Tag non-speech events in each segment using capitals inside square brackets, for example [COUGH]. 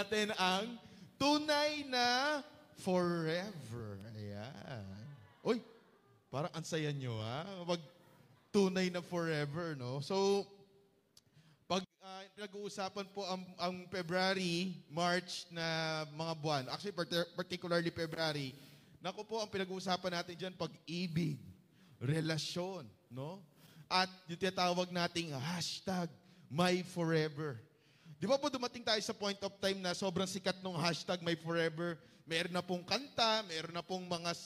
natin ang tunay na forever. Ayan. Uy, parang ansaya nyo ha. Wag tunay na forever, no? So, pag uh, pinag-uusapan po ang, ang February, March na mga buwan, actually particularly February, naku po ang pinag-uusapan natin dyan, pag-ibig, relasyon, no? At yung tinatawag nating hashtag, my forever. Di ba po dumating tayo sa point of time na sobrang sikat nung hashtag my forever, meron na pong kanta, meron na pong mga,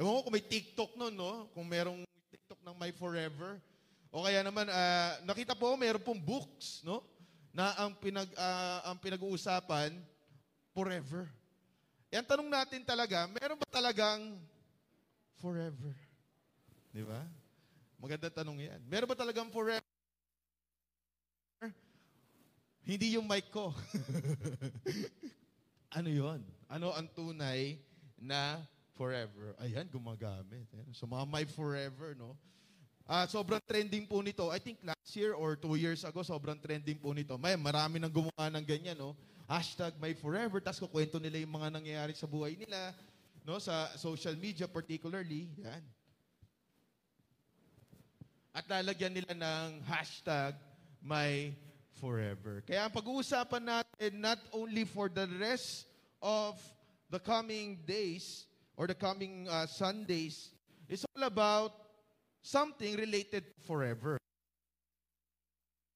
ewan ko kung may TikTok nun, no? Kung merong TikTok ng my forever. O kaya naman, uh, nakita po, meron pong books, no? Na ang, pinag, uh, ang pinag-uusapan, forever. Yan tanong natin talaga, meron ba talagang forever? Di ba? Maganda tanong yan. Meron ba talagang forever? Hindi yung mic ko. [LAUGHS] ano yon? Ano ang tunay na forever? Ayan, gumagamit. Ayan. So mga my forever, no? Uh, sobrang trending po nito. I think last year or two years ago, sobrang trending po nito. May marami nang gumawa ng ganyan, no? Hashtag my forever. Tapos kukwento nila yung mga nangyayari sa buhay nila, no? Sa social media particularly. Yan. At lalagyan nila ng hashtag my forever. Kaya ang pag-uusapan natin, not only for the rest of the coming days or the coming uh, Sundays, is all about something related to forever.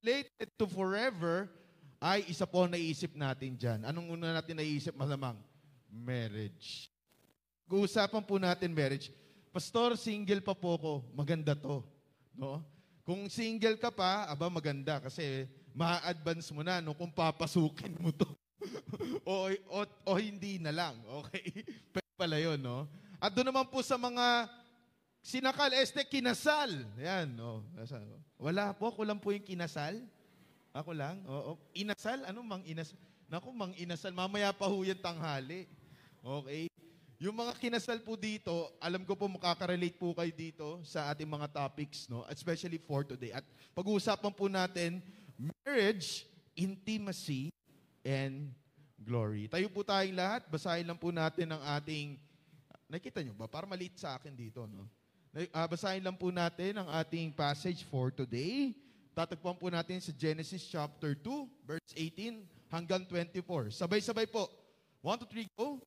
Related to forever ay isa po naisip natin dyan. Anong una natin naisip malamang? Marriage. Pag-uusapan po natin marriage. Pastor, single pa po ko. Maganda to. No? Kung single ka pa, aba maganda kasi ma-advance mo na no, kung papasukin mo to. [LAUGHS] o, o, o hindi na lang. Okay? [LAUGHS] Pwede pala yun, no? At doon naman po sa mga sinakal, este, kinasal. Yan, no? Wala po, ako lang po yung kinasal. Ako lang. Oo. Inasal? Ano mang inasal? Naku, mang inasal. Mamaya pa ho yan tanghali. Okay? Yung mga kinasal po dito, alam ko po makaka-relate po kayo dito sa ating mga topics, no? Especially for today. At pag-uusapan po natin marriage, intimacy, and glory. Tayo po tayong lahat. Basahin lang po natin ang ating... Nakita nyo ba? Para maliit sa akin dito, no? Uh, basahin lang po natin ang ating passage for today. Tatagpuan po natin sa Genesis chapter 2, verse 18 hanggang 24. Sabay-sabay po. 1, 2, 3, go.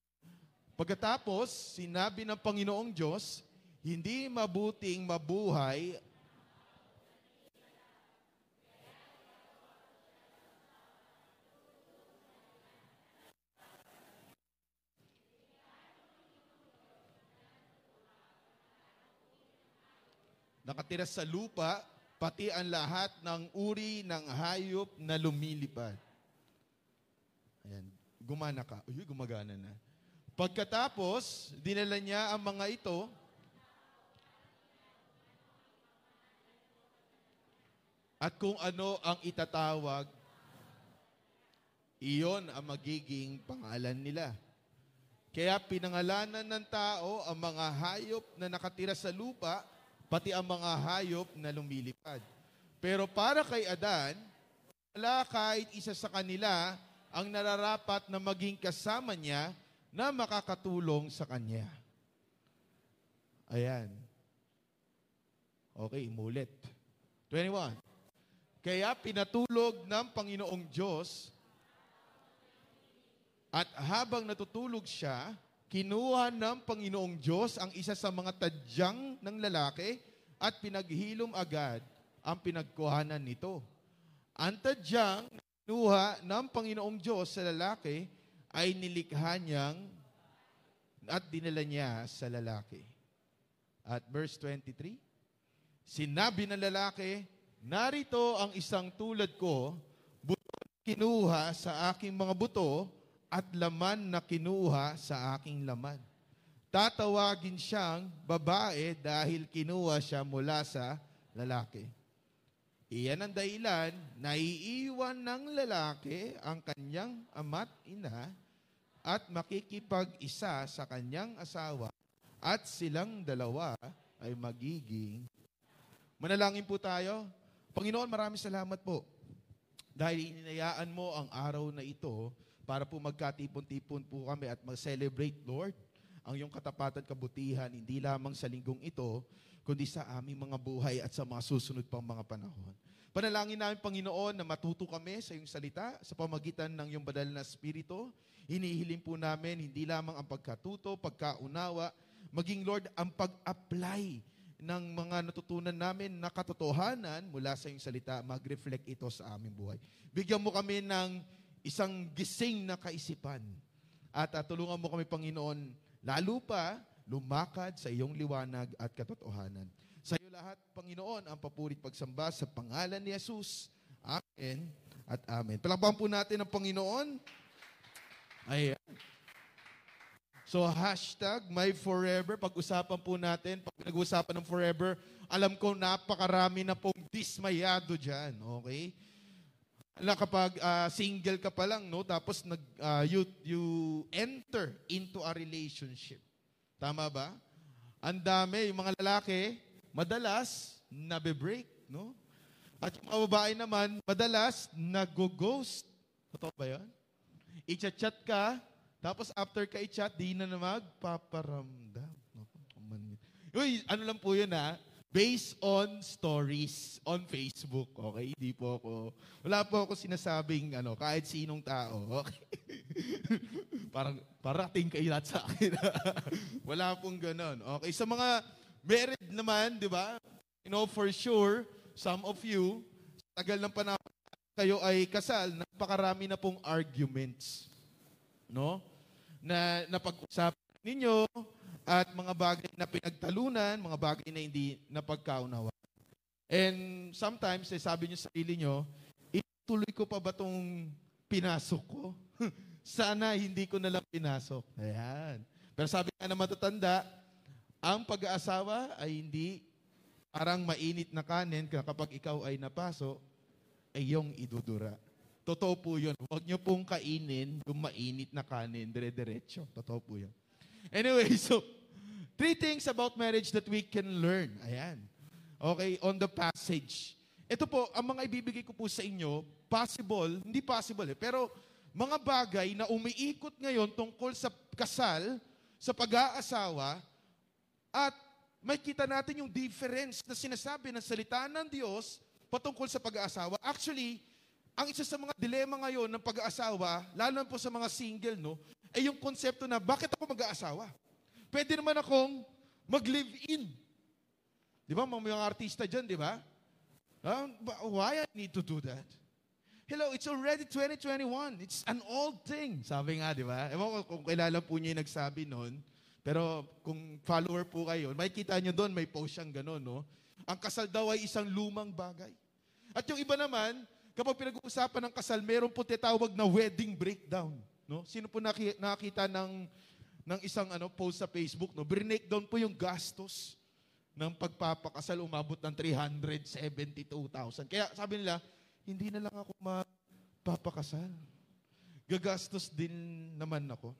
Pagkatapos, sinabi ng Panginoong Diyos, hindi mabuting mabuhay nakatira sa lupa, pati ang lahat ng uri ng hayop na lumilipad. Ayan, gumana ka. Uy, gumagana na. Pagkatapos, dinala niya ang mga ito at kung ano ang itatawag, iyon ang magiging pangalan nila. Kaya pinangalanan ng tao ang mga hayop na nakatira sa lupa pati ang mga hayop na lumilipad. Pero para kay Adan, wala kahit isa sa kanila ang nararapat na maging kasama niya na makakatulong sa kanya. Ayan. Okay, imulit. 21. Kaya pinatulog ng Panginoong Diyos at habang natutulog siya, kinuha ng Panginoong Diyos ang isa sa mga tadyang ng lalaki at pinaghilom agad ang pinagkuhanan nito. Ang tadyang kinuha ng Panginoong Diyos sa lalaki ay nilikha niyang at dinala niya sa lalaki. At verse 23, Sinabi ng lalaki, Narito ang isang tulad ko, buto kinuha sa aking mga buto, at laman na kinuha sa aking laman. Tatawagin siyang babae dahil kinuha siya mula sa lalaki. Iyan ang dahilan na iiwan ng lalaki ang kanyang ama't ina at makikipag-isa sa kanyang asawa at silang dalawa ay magiging. Manalangin po tayo. Panginoon, maraming salamat po dahil inayaan mo ang araw na ito para po magkatipon-tipon po kami at mag-celebrate, Lord, ang iyong katapatan at kabutihan, hindi lamang sa linggong ito, kundi sa aming mga buhay at sa mga susunod pang mga panahon. Panalangin namin, Panginoon, na matuto kami sa iyong salita sa pamagitan ng iyong badal na Espiritu. Hinihiling po namin hindi lamang ang pagkatuto, pagkaunawa, maging Lord, ang pag-apply ng mga natutunan namin na katotohanan mula sa iyong salita, mag-reflect ito sa aming buhay. Bigyan mo kami ng isang gising na kaisipan. At uh, tulungan mo kami, Panginoon, lalo pa lumakad sa iyong liwanag at katotohanan. Sa iyo lahat, Panginoon, ang papurit pagsamba sa pangalan ni Jesus. Amen at amen. Palakpakan po natin ang Panginoon. Ayan. So hashtag my forever, pag-usapan po natin, pag pinag-usapan ng forever, alam ko napakarami na pong dismayado dyan, okay? Na kapag uh, single ka pa lang, no, tapos nag, uh, you, you enter into a relationship. Tama ba? Ang dami, yung mga lalaki, madalas, nabe-break, no? At yung mga babae naman, madalas, nag-ghost. Totoo ba yan? I-chat ka, tapos after ka i-chat, di na na magpaparamdam. Uy, ano lang po yun ha? Based on stories on Facebook. Okay? Hindi po ako, wala po ako sinasabing ano, kahit sinong tao. Okay? [LAUGHS] parang, parating kayo lahat sa akin. [LAUGHS] wala pong ganon. Okay? Sa mga married naman, di ba? You know, for sure, some of you, tagal ng panahon kayo ay kasal, napakarami na pong arguments. No? na napag-usapan ninyo at mga bagay na pinagtalunan, mga bagay na hindi napagkaunawa. And sometimes, eh, sabi niyo sa sarili niyo, ituloy ko pa ba itong pinasok ko? [LAUGHS] Sana hindi ko na lang pinasok. Ayan. Pero sabi nga na matatanda, ang pag-aasawa ay hindi parang mainit na kanin kapag ikaw ay napaso, ay yung idudura. Totoo po yun. Huwag niyo pong kainin yung mainit na kanin, dire-diretso. Totoo po yun. Anyway, [LAUGHS] so, three things about marriage that we can learn. Ayan. Okay, on the passage. Ito po, ang mga ibibigay ko po sa inyo, possible, hindi possible eh, pero mga bagay na umiikot ngayon tungkol sa kasal, sa pag-aasawa, at may kita natin yung difference na sinasabi ng salita ng Diyos patungkol sa pag-aasawa. Actually, ang isa sa mga dilema ngayon ng pag-aasawa, lalo po sa mga single, no, ay yung konsepto na, bakit ako mag-aasawa? Pwede naman akong mag-live-in. Di ba? Mga, mga artista dyan, di ba? Uh, why I need to do that? Hello, it's already 2021. It's an old thing. Sabi nga, di ba? Ewan ko kung kailan po niya yung nagsabi noon. Pero kung follower po kayo, may kita nyo doon, may post siyang gano'n, no? Ang kasal daw ay isang lumang bagay. At yung iba naman, Kapag pinag-uusapan ng kasal, meron po tinatawag na wedding breakdown. No? Sino po nakita ng, ng isang ano, post sa Facebook? No? Breakdown po yung gastos ng pagpapakasal umabot ng 372,000. Kaya sabi nila, hindi na lang ako mapapakasal. Gagastos din naman ako.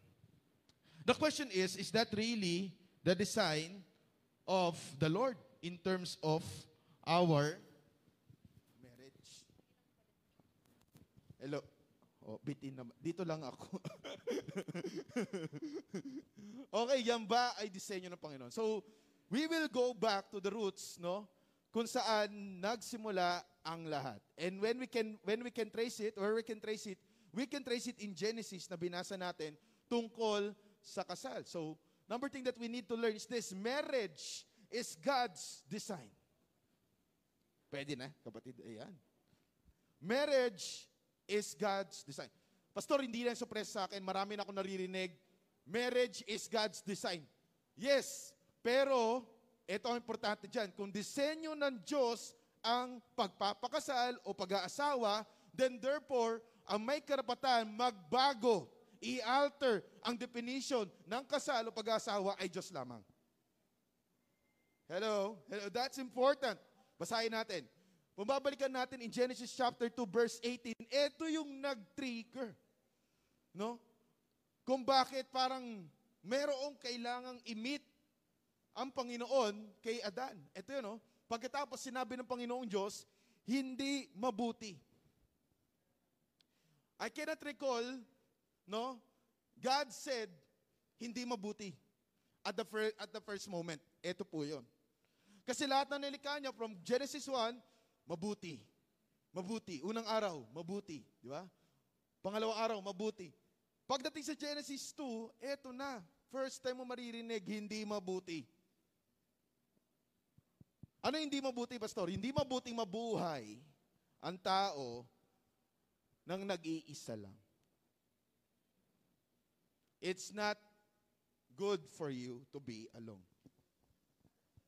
The question is, is that really the design of the Lord in terms of our Hello. Oh, bitin naman. Dito lang ako. [LAUGHS] okay, yan ba ay disenyo ng Panginoon? So, we will go back to the roots, no? Kung saan nagsimula ang lahat. And when we can when we can trace it, or we can trace it, we can trace it in Genesis na binasa natin tungkol sa kasal. So, number thing that we need to learn is this, marriage is God's design. Pwede na, kapatid. Ayan. Marriage is God's design. Pastor, hindi lang surprise sa akin. Marami na ako naririnig. Marriage is God's design. Yes, pero ito ang importante dyan. Kung disenyo ng Diyos ang pagpapakasal o pag-aasawa, then therefore, ang may karapatan magbago, i-alter ang definition ng kasal o pag-aasawa ay Diyos lamang. Hello? Hello? That's important. Basahin natin. Kung babalikan natin in Genesis chapter 2 verse 18, ito yung nag-trigger. No? Kung bakit parang merong kailangang imit ang Panginoon kay Adan. Ito yun, no? Pagkatapos sinabi ng Panginoong Diyos, hindi mabuti. I cannot recall no? God said, hindi mabuti. At the, fir- at the first moment, ito po yon. Kasi lahat ng nilikha niya from Genesis 1, mabuti. Mabuti. Unang araw, mabuti. Di ba? Pangalawang araw, mabuti. Pagdating sa Genesis 2, eto na. First time mo maririnig, hindi mabuti. Ano hindi mabuti, Pastor? Hindi mabuting mabuhay ang tao nang nag-iisa lang. It's not good for you to be alone.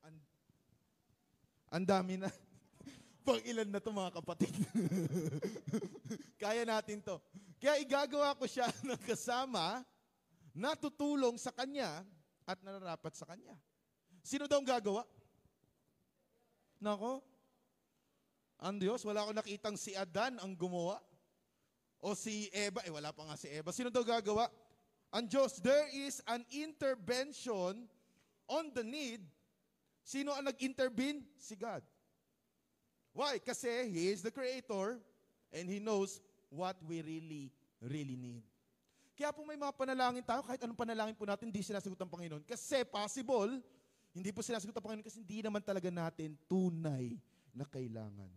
Ang, ang dami na. Pang ilan na to mga kapatid. [LAUGHS] Kaya natin to. Kaya igagawa ko siya [LAUGHS] ng kasama na tutulong sa kanya at nararapat sa kanya. Sino daw ang gagawa? Nako, ang Diyos, wala ko nakitang si Adan ang gumawa. O si Eva, eh wala pa nga si Eva. Sino daw gagawa? Ang Diyos, there is an intervention on the need. Sino ang nag-intervene? Si God. Why? Kasi He is the Creator and He knows what we really, really need. Kaya po may mga panalangin tayo, kahit anong panalangin po natin, hindi sinasagot ng Panginoon. Kasi possible, hindi po sinasagot ng Panginoon kasi hindi naman talaga natin tunay na kailangan.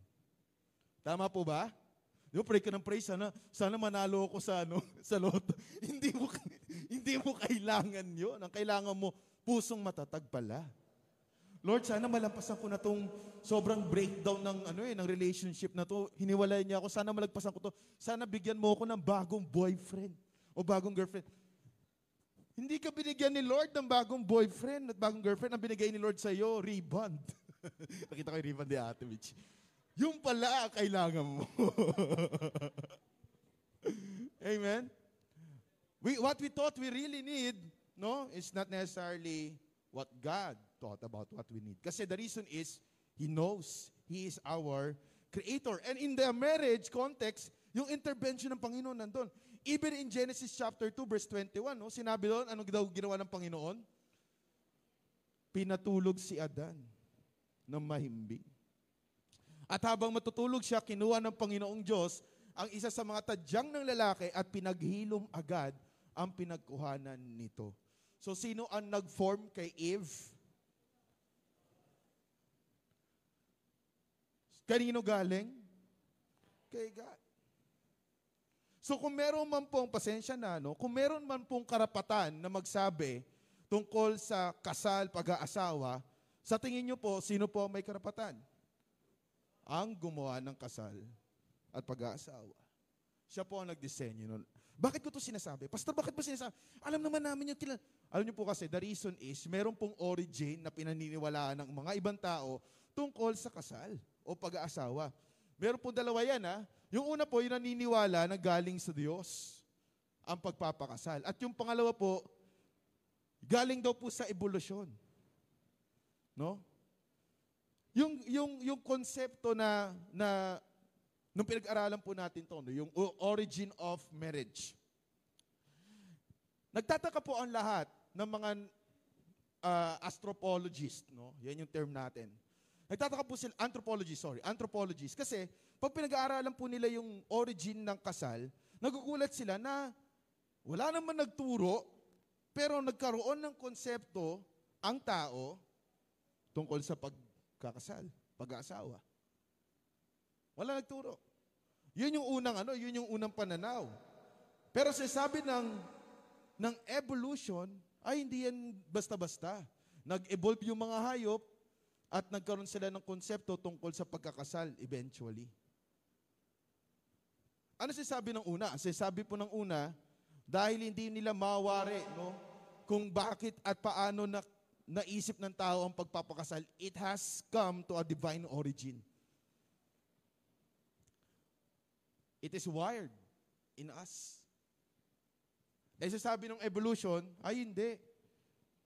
Tama po ba? Di ba, pray ka ng pray, sana, sana manalo ako sa, ano, [LAUGHS] sa loto. [LAUGHS] hindi, mo, [LAUGHS] hindi mo kailangan yun. Ang kailangan mo, pusong matatag pala. Lord, sana malampasan ko na tong sobrang breakdown ng ano eh, ng relationship na to. Hiniwalay niya ako. Sana malagpasan ko to. Sana bigyan mo ako ng bagong boyfriend o bagong girlfriend. Hindi ka binigyan ni Lord ng bagong boyfriend at bagong girlfriend. Ang binigay ni Lord sa iyo, rebound. [LAUGHS] Nakita ko yung rebound ni Ate Mitch. Yung pala ang kailangan mo. [LAUGHS] Amen? We, what we thought we really need, no, is not necessarily what God thought about what we need. Kasi the reason is, He knows He is our Creator. And in the marriage context, yung intervention ng Panginoon nandun. Even in Genesis chapter 2, verse 21, no, sinabi doon, anong daw ginawa ng Panginoon? Pinatulog si Adan ng mahimbing. At habang matutulog siya, kinuha ng Panginoong Diyos ang isa sa mga tadyang ng lalaki at pinaghilom agad ang pinagkuhanan nito. So sino ang nag-form kay Eve? Kanino galing? Kay God. So kung meron man pong, pasensya na, no? kung meron man pong karapatan na magsabi tungkol sa kasal, pag-aasawa, sa tingin nyo po, sino po may karapatan? Ang gumawa ng kasal at pag-aasawa. Siya po ang nagdisenyo nun. Bakit ko to sinasabi? Pastor, bakit mo sinasabi? Alam naman namin yung kilala. Alam niyo po kasi, the reason is, meron pong origin na pinaniniwalaan ng mga ibang tao tungkol sa kasal o pag-aasawa. Meron po dalawa yan, ha? Yung una po, yung naniniwala na galing sa Diyos ang pagpapakasal. At yung pangalawa po, galing daw po sa evolusyon. No? Yung, yung, yung konsepto na, na nung pinag-aralan po natin to, no, yung origin of marriage. Nagtataka po ang lahat ng mga uh, anthropologist, no? Yan yung term natin. Nagtataka po sila, anthropology, sorry, anthropologist. Kasi, pag pinag-aaralan po nila yung origin ng kasal, nagugulat sila na wala naman nagturo, pero nagkaroon ng konsepto ang tao tungkol sa pagkakasal, pag-aasawa. Wala nagturo. Yun yung unang ano, yun yung unang pananaw. Pero sasabi ng ng evolution ay hindi yan basta-basta. Nag-evolve yung mga hayop at nagkaroon sila ng konsepto tungkol sa pagkakasal eventually. Ano sasabi ng una? Sasabi po ng una, dahil hindi nila mawari no, kung bakit at paano na, naisip ng tao ang pagpapakasal, it has come to a divine origin. It is wired in us. Dahil sasabi ng evolution, ay hindi.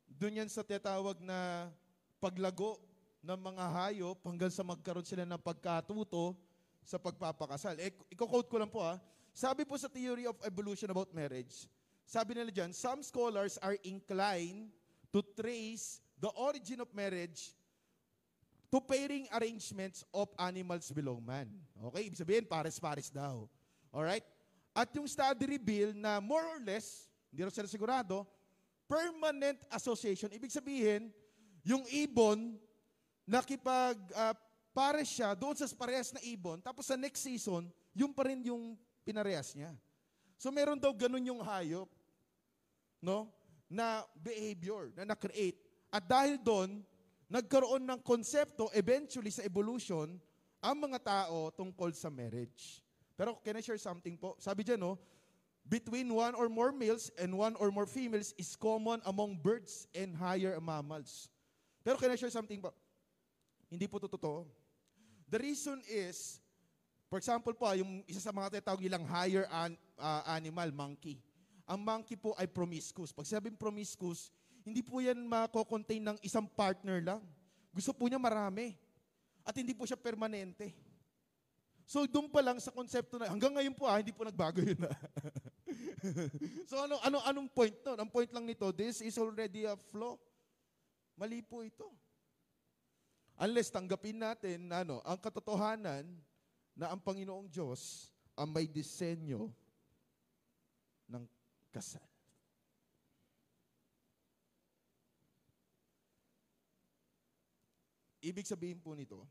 Doon yan sa tetawag na paglago ng mga hayop hanggang sa magkaroon sila ng pagkatuto sa pagpapakasal. Eh, iko-quote ko lang po ha. Sabi po sa theory of evolution about marriage, sabi nila dyan, some scholars are inclined to trace the origin of marriage to pairing arrangements of animals below man. Okay? Ibig sabihin, pares-pares daw. Alright? At yung study reveal na more or less, hindi rin sila sigurado, permanent association. Ibig sabihin, yung ibon, nakipag uh, pares siya doon sa parehas na ibon, tapos sa next season, yung pa rin yung pinarehas niya. So meron daw ganun yung hayop, no? Na behavior, na na-create. At dahil doon, nagkaroon ng konsepto eventually sa evolution ang mga tao tungkol sa marriage. Pero can I share something po? Sabi dyan, no? Between one or more males and one or more females is common among birds and higher mammals. Pero can I share something po? Hindi po to totoo. The reason is, for example po, yung isa sa mga tinatawag ilang higher an, uh, animal, monkey. Ang monkey po ay promiscuous. Pag sabing promiscuous, hindi po yan mako-contain ng isang partner lang. Gusto po niya marami. At hindi po siya permanente. So doon pa lang sa konsepto na, hanggang ngayon po ah, hindi po nagbago yun ah. [LAUGHS] so ano, ano, anong point to? Ang point lang nito, this is already a flaw. Mali po ito. Unless tanggapin natin ano, ang katotohanan na ang Panginoong Diyos ang may disenyo ng kasal. Ibig sabihin po nito,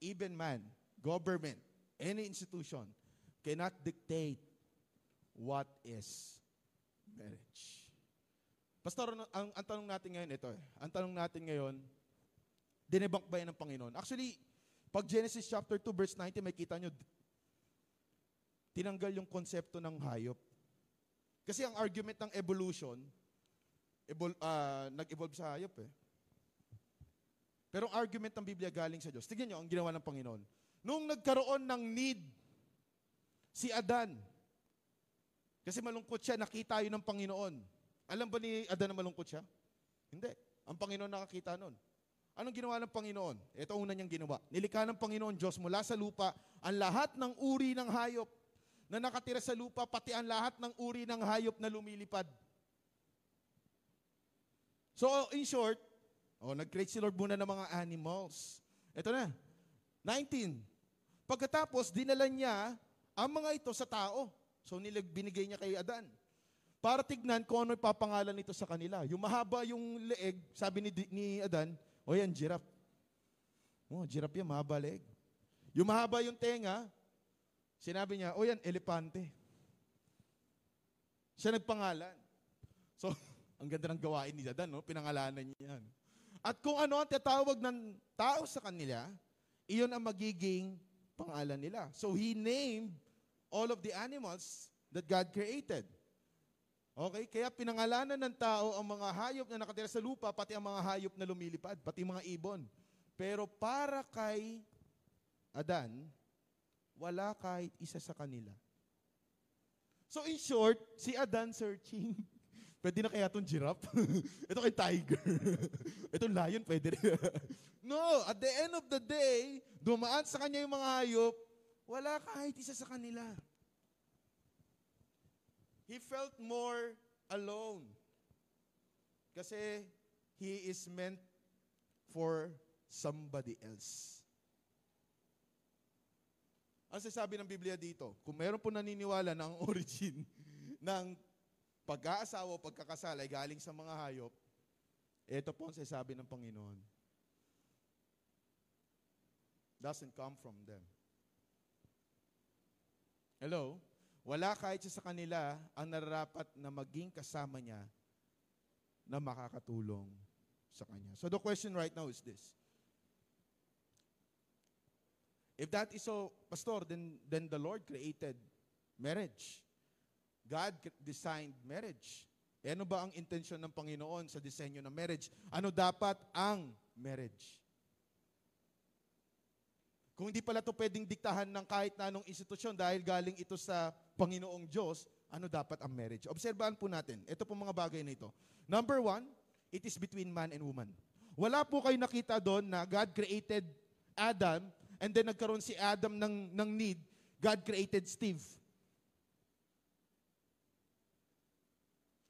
even man, government, any institution cannot dictate what is marriage. Pastor, ano, ang, ang tanong natin ngayon ito, eh. ang tanong natin ngayon, dinebunk ba yan ng Panginoon? Actually, pag Genesis chapter 2 verse 90, may kita nyo, tinanggal yung konsepto ng hayop. Kasi ang argument ng evolution, evol, uh, nag-evolve sa hayop eh. Pero ang argument ng Biblia galing sa Diyos. Tignan nyo ang ginawa ng Panginoon. Nung nagkaroon ng need, si Adan, kasi malungkot siya, nakita yun ng Panginoon. Alam ba ni Adan na malungkot siya? Hindi. Ang Panginoon nakakita nun. Anong ginawa ng Panginoon? Ito una niyang ginawa. Nilikha ng Panginoon Diyos mula sa lupa ang lahat ng uri ng hayop na nakatira sa lupa, pati ang lahat ng uri ng hayop na lumilipad. So, in short, Oh, nag-create si Lord muna ng mga animals. Ito na. 19. Pagkatapos, dinala niya ang mga ito sa tao. So, nilag, binigay niya kay Adan. Para tignan kung ano ipapangalan nito sa kanila. Yung mahaba yung leeg, sabi ni, ni Adan, o oh, yan, giraffe. Oh, giraffe yan, mahaba leeg. Yung mahaba yung tenga, sinabi niya, o yan, elepante. Siya nagpangalan. So, [LAUGHS] ang ganda ng gawain ni Adan, no? pinangalanan niya yan. At kung ano ang tatawag ng tao sa kanila, iyon ang magiging pangalan nila. So he named all of the animals that God created. Okay? Kaya pinangalanan ng tao ang mga hayop na nakatira sa lupa, pati ang mga hayop na lumilipad, pati mga ibon. Pero para kay Adan, wala kahit isa sa kanila. So in short, si Adan searching. [LAUGHS] Pwede na kaya itong giraffe? [LAUGHS] Ito kay tiger. [LAUGHS] Itong lion, pwede rin. no, at the end of the day, dumaan sa kanya yung mga hayop, wala kahit isa sa kanila. He felt more alone. Kasi he is meant for somebody else. Ang sasabi ng Biblia dito, kung meron po naniniwala na ang [LAUGHS] origin ng pag-aasawa o pagkakasal ay galing sa mga hayop, ito po ang sasabi ng Panginoon. Doesn't come from them. Hello? Wala kahit sa kanila ang nararapat na maging kasama niya na makakatulong sa kanya. So the question right now is this. If that is so, Pastor, then, then the Lord created marriage. God designed marriage. E ano ba ang intensyon ng Panginoon sa disenyo ng marriage? Ano dapat ang marriage? Kung hindi pala ito pwedeng diktahan ng kahit na anong institusyon dahil galing ito sa Panginoong Diyos, ano dapat ang marriage? Obserbahan po natin. Ito po mga bagay na ito. Number one, it is between man and woman. Wala po kayo nakita doon na God created Adam and then nagkaroon si Adam ng, ng need. God created Steve.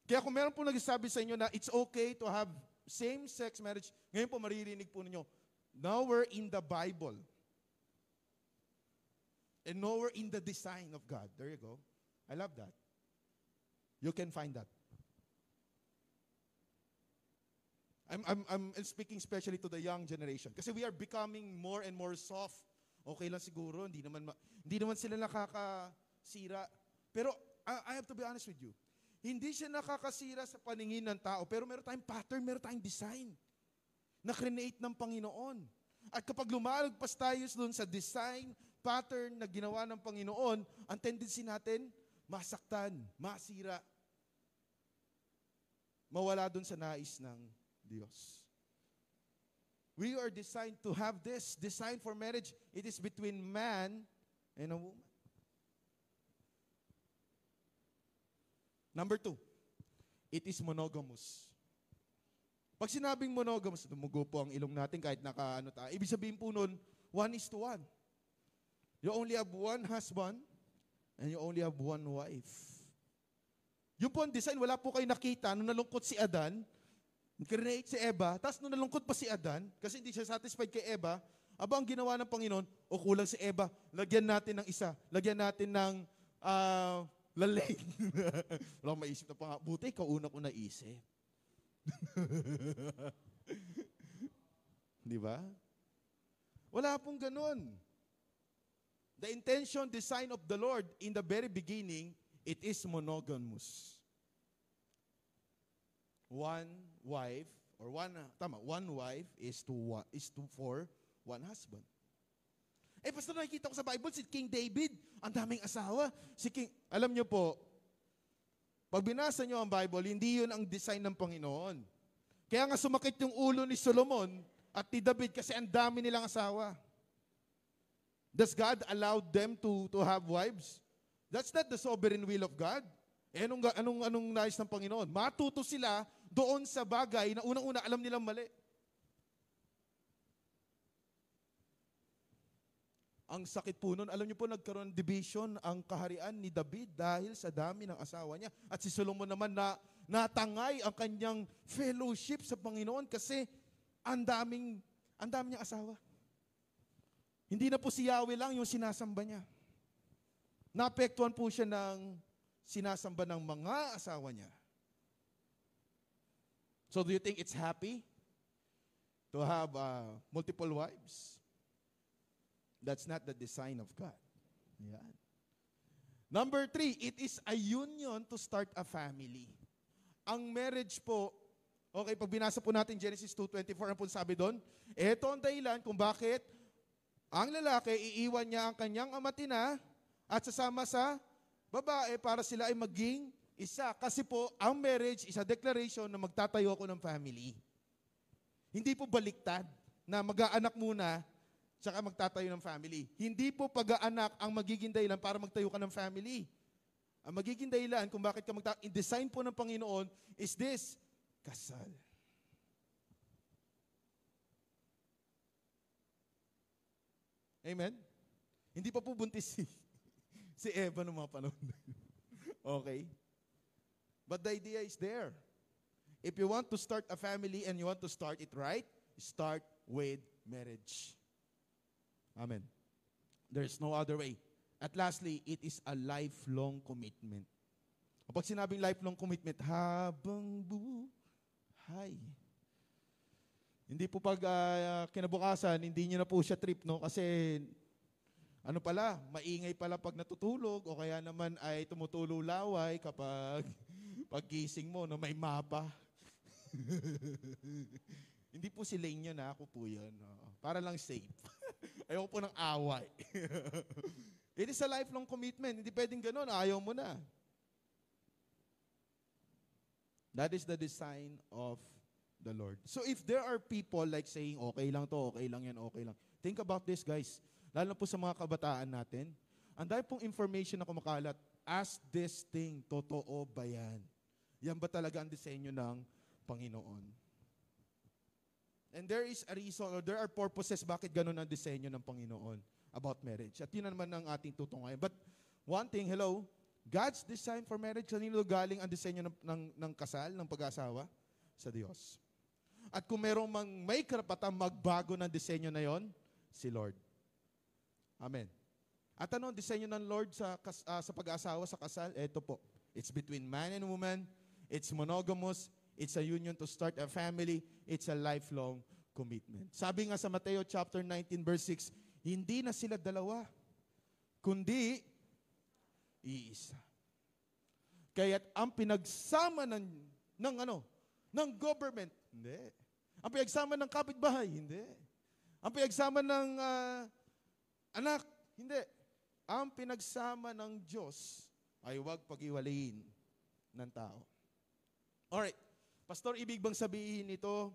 Kaya kung meron po nagsasabi sa inyo na it's okay to have same-sex marriage, ngayon po maririnig po ninyo, nowhere in the Bible and nowhere in the design of God. There you go. I love that. You can find that. I'm, I'm, I'm speaking especially to the young generation. Kasi we are becoming more and more soft. Okay lang siguro, hindi naman, ma- hindi naman sila nakakasira. Pero I, I have to be honest with you. Hindi siya nakakasira sa paningin ng tao, pero meron tayong pattern, meron tayong design na create ng Panginoon. At kapag lumalagpas tayo doon sa design, pattern na ginawa ng Panginoon, ang tendency natin, masaktan, masira, mawala doon sa nais ng Diyos. We are designed to have this. Design for marriage, it is between man and a woman. Number two, it is monogamous. Pag sinabing monogamous, dumugo po ang ilong natin kahit naka ano tayo. Ibig sabihin po nun, one is to one. You only have one husband and you only have one wife. Yung po ang design, wala po kayo nakita nung nalungkot si Adan, create si Eva, tapos nung nalungkot pa si Adan, kasi hindi siya satisfied kay Eva, aba ang ginawa ng Panginoon, o kulang si Eva, lagyan natin ng isa, lagyan natin ng ah, laleg. [LAUGHS] wala maisip na pa nga. Buti, kauna ko naisip. [LAUGHS] Di ba? Wala pong ganun. The intention, design of the Lord in the very beginning, it is monogamous. One wife, or one, tama, one wife is to, wa- is to for one husband. Eh, basta nakikita ko sa Bible, si King David, ang daming asawa. Si King, alam niyo po, pag binasa niyo ang Bible, hindi yun ang design ng Panginoon. Kaya nga sumakit yung ulo ni Solomon at ni David kasi ang dami nilang asawa. Does God allow them to, to have wives? That's not the sovereign will of God. Eh, anong, anong, anong nais ng Panginoon? Matuto sila doon sa bagay na unang-una alam nilang mali. Ang sakit po nun, alam niyo po, nagkaroon ng division ang kaharian ni David dahil sa dami ng asawa niya. At si Solomon naman na natangay ang kanyang fellowship sa Panginoon kasi ang daming, ang dami niyang asawa. Hindi na po si Yahweh lang yung sinasamba niya. Naapektuhan po siya ng sinasamba ng mga asawa niya. So do you think it's happy to have uh, multiple wives? That's not the design of God. Yan. Number three, it is a union to start a family. Ang marriage po, okay, pag binasa po natin Genesis 2.24, ano po sabi doon? Ito ang dahilan kung bakit ang lalaki, iiwan niya ang kanyang amatina at sasama sa babae para sila ay maging isa. Kasi po, ang marriage is a declaration na magtatayo ako ng family. Hindi po baliktad na mag-aanak muna tsaka magtatayo ng family. Hindi po pag-aanak ang magiging dahilan para magtayo ka ng family. Ang magiging dahilan kung bakit ka magta- in-design po ng Panginoon is this, kasal. Amen? Hindi pa po buntis si, [LAUGHS] si Eva noong mga panahon. [LAUGHS] okay? But the idea is there. If you want to start a family and you want to start it right, start with marriage. Amen. There's no other way. At lastly, it is a lifelong commitment. Kapag sinabing lifelong commitment, habang buhay. Hindi po pag ah, kinabukasan, hindi nyo na po siya trip, no? Kasi ano pala, maingay pala pag natutulog o kaya naman ay tumutulo laway kapag [LAUGHS] paggising mo, no, may mapa. [LAUGHS] Hindi po si Lane yun, ha? ako po yun. oo. Para lang safe. [LAUGHS] Ayoko po ng away. It is a lifelong commitment. Hindi pwedeng ganun. Ayaw mo na. That is the design of the Lord. So if there are people like saying, okay lang to, okay lang yan, okay lang. Think about this, guys. Lalo po sa mga kabataan natin. Ang dahil pong information na kumakalat, ask this thing, totoo ba yan? Yan ba talaga ang disenyo ng Panginoon? And there is a reason or there are purposes bakit ganun ang disenyo ng Panginoon about marriage. At yun na naman ang ating tutungayan. But one thing, hello, God's design for marriage, kanino galing ang disenyo ng, ng, ng kasal, ng pag-asawa? Sa Diyos. At kung merong mang may karapatang magbago ng disenyo na yon, si Lord. Amen. At ano ang disenyo ng Lord sa, ah, sa pag-aasawa, sa kasal? Ito po. It's between man and woman. It's monogamous. It's a union to start a family. It's a lifelong commitment. Sabi nga sa Mateo chapter 19 verse 6, hindi na sila dalawa, kundi iisa. Kaya't ang pinagsama ng, ng ano, ng government, hindi. Ang pinagsama ng kapitbahay, hindi. Ang pinagsama ng ah, anak, hindi. Ang pinagsama ng Diyos ay huwag pag-iwalayin ng tao. Alright. Pastor, ibig bang sabihin ito,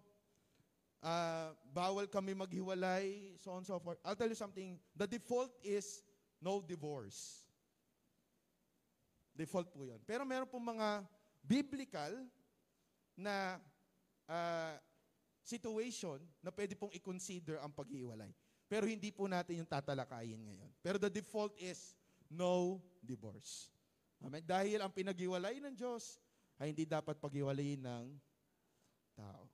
ah, bawal kami maghiwalay, so on and so forth. I'll tell you something. The default is no divorce. Default po yun. Pero meron pong mga biblical na ah, situation na pwede pong i-consider ang paghiwalay. Pero hindi po natin yung tatalakayin ngayon. Pero the default is no divorce. Amen? Dahil ang pinaghiwalay ng Diyos ay hindi dapat paghiwalayin ng tao.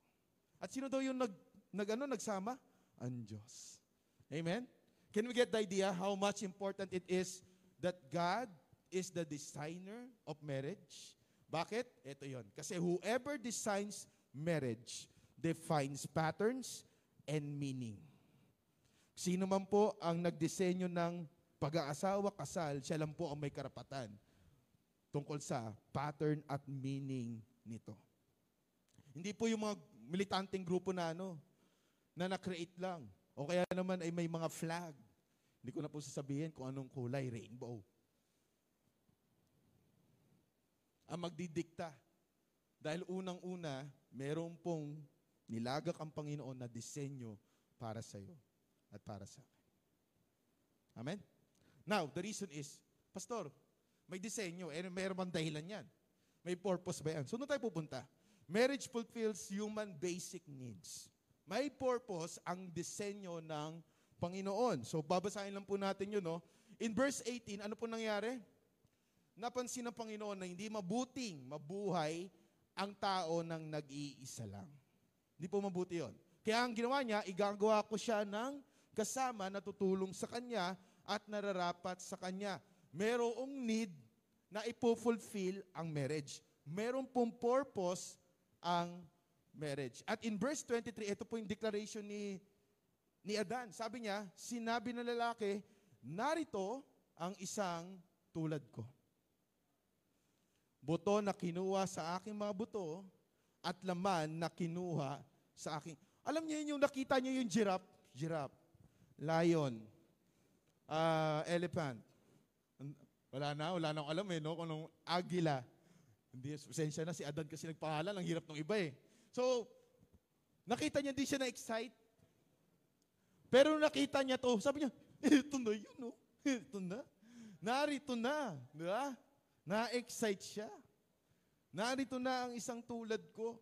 At sino daw yung nag, nag ano, nagsama? Ang Diyos. Amen? Can we get the idea how much important it is that God is the designer of marriage? Bakit? Ito yon. Kasi whoever designs marriage defines patterns and meaning. Sino man po ang nagdisenyo ng pag-aasawa, kasal, siya lang po ang may karapatan tungkol sa pattern at meaning nito. Hindi po yung mga militanteng grupo na ano, na na-create lang. O kaya naman ay may mga flag. Hindi ko na po sasabihin kung anong kulay, rainbow. Ang magdidikta. Dahil unang-una, meron pong nilagak ang Panginoon na disenyo para sa iyo at para sa akin. Amen? Now, the reason is, Pastor, may disenyo, eh, meron bang dahilan yan? May purpose ba yan? So, doon tayo pupunta. Marriage fulfills human basic needs. May purpose ang disenyo ng Panginoon. So, babasahin lang po natin yun, no? In verse 18, ano po nangyari? Napansin ng Panginoon na hindi mabuting mabuhay ang tao ng nag-iisa lang. Hindi po mabuti yon. Kaya ang ginawa niya, igagawa ko siya ng kasama na tutulong sa kanya at nararapat sa kanya. Merong need na ipo-fulfill ang marriage. Meron pong purpose ang marriage. At in verse 23, ito po yung declaration ni, ni Adan. Sabi niya, sinabi ng lalaki, narito ang isang tulad ko. Buto na kinuha sa aking mga buto at laman na kinuha sa aking. Alam niyo yun yung nakita niyo yung giraffe? Giraffe. Lion. ah, elephant. An- Wala na, wala na akong alam eh, no? Kung agila. Hindi, pasensya na si Adan kasi nagpangalan, ang hirap ng iba eh. So, nakita niya, di siya na-excite. Pero nakita niya to, sabi niya, ito na yun, no? [LAUGHS] Ito na. Narito na. Di ba? Na-excite siya. Narito na ang isang tulad ko.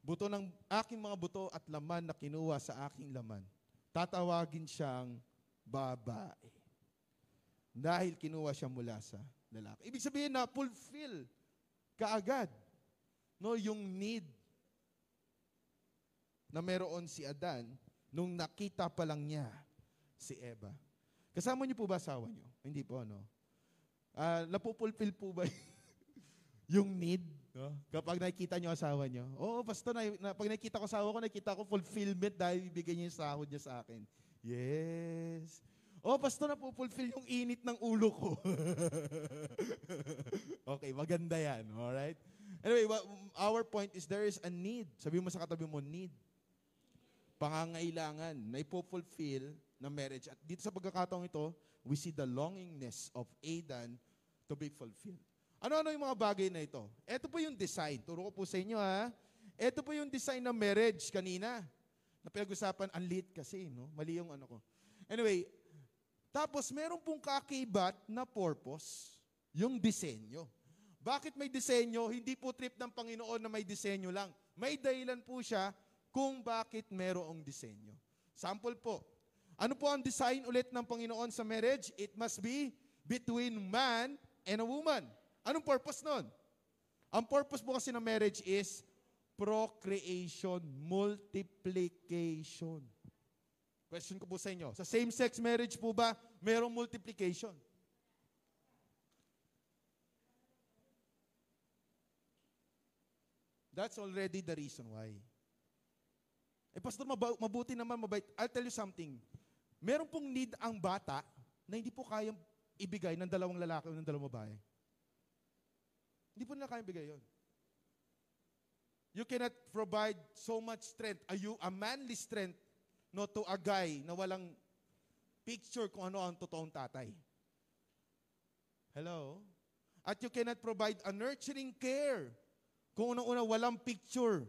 Buto ng aking mga buto at laman na kinuha sa aking laman. Tatawagin siyang babae. Dahil kinuha siya mula sa lalaki. Ibig sabihin na fulfill kaagad no, yung need na meron si Adan nung nakita pa lang niya si Eva. Kasama niyo po ba asawa niyo? Hindi po, no? Ah, napupulfill po ba [LAUGHS] yung need? No? Kapag nakikita niyo asawa niyo? Oo, basta na, na, pag nakikita ko asawa ko, nakikita ko fulfillment dahil bibigyan niya yung sahod niya sa akin. Yes. Oh, basta na pupulfill yung init ng ulo ko. [LAUGHS] okay, maganda yan. Alright? Anyway, wa- our point is there is a need. Sabi mo sa katabi mo, need. Pangangailangan na ipopulfill ng marriage. At dito sa pagkakataong ito, we see the longingness of Adan to be fulfilled. Ano-ano yung mga bagay na ito? Ito po yung design. Turo ko po sa inyo ha. Ito po yung design ng marriage kanina. Na pinag-usapan, ang lit kasi, no? Mali yung ano ko. Anyway, tapos meron pong kakibat na purpose, yung disenyo. Bakit may disenyo? Hindi po trip ng Panginoon na may disenyo lang. May dahilan po siya kung bakit merong disenyo. Sample po. Ano po ang design ulit ng Panginoon sa marriage? It must be between man and a woman. Anong purpose nun? Ang purpose po kasi ng marriage is procreation, multiplication. Question ko po sa inyo, sa same-sex marriage po ba, merong multiplication? That's already the reason why. Eh, Pastor, mabuti naman, mabait. I'll tell you something. Meron pong need ang bata na hindi po kayang ibigay ng dalawang lalaki o ng dalawang babae. Hindi po nila kayang bigay yon. You cannot provide so much strength, a, you, a manly strength, no, to a guy na walang picture kung ano ang totoong tatay. Hello? At you cannot provide a nurturing care kung unang-una walang picture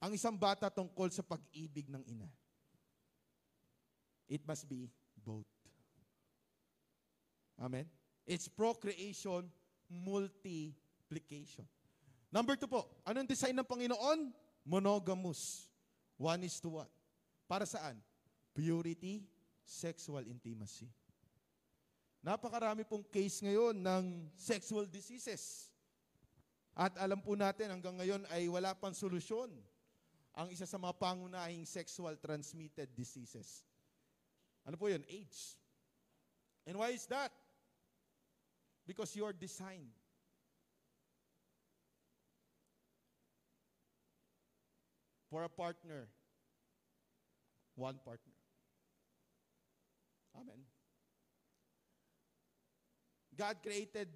ang isang bata tungkol sa pag-ibig ng ina. It must be both. Amen? It's procreation, multiplication. Number two po, anong design ng Panginoon? Monogamous. One is to one. Para saan? Purity, sexual intimacy. Napakarami pong case ngayon ng sexual diseases. At alam po natin hanggang ngayon ay wala pang solusyon ang isa sa mga pangunahing sexual transmitted diseases. Ano po yun? AIDS. And why is that? Because you are designed. For a partner. One partner. Amen. God created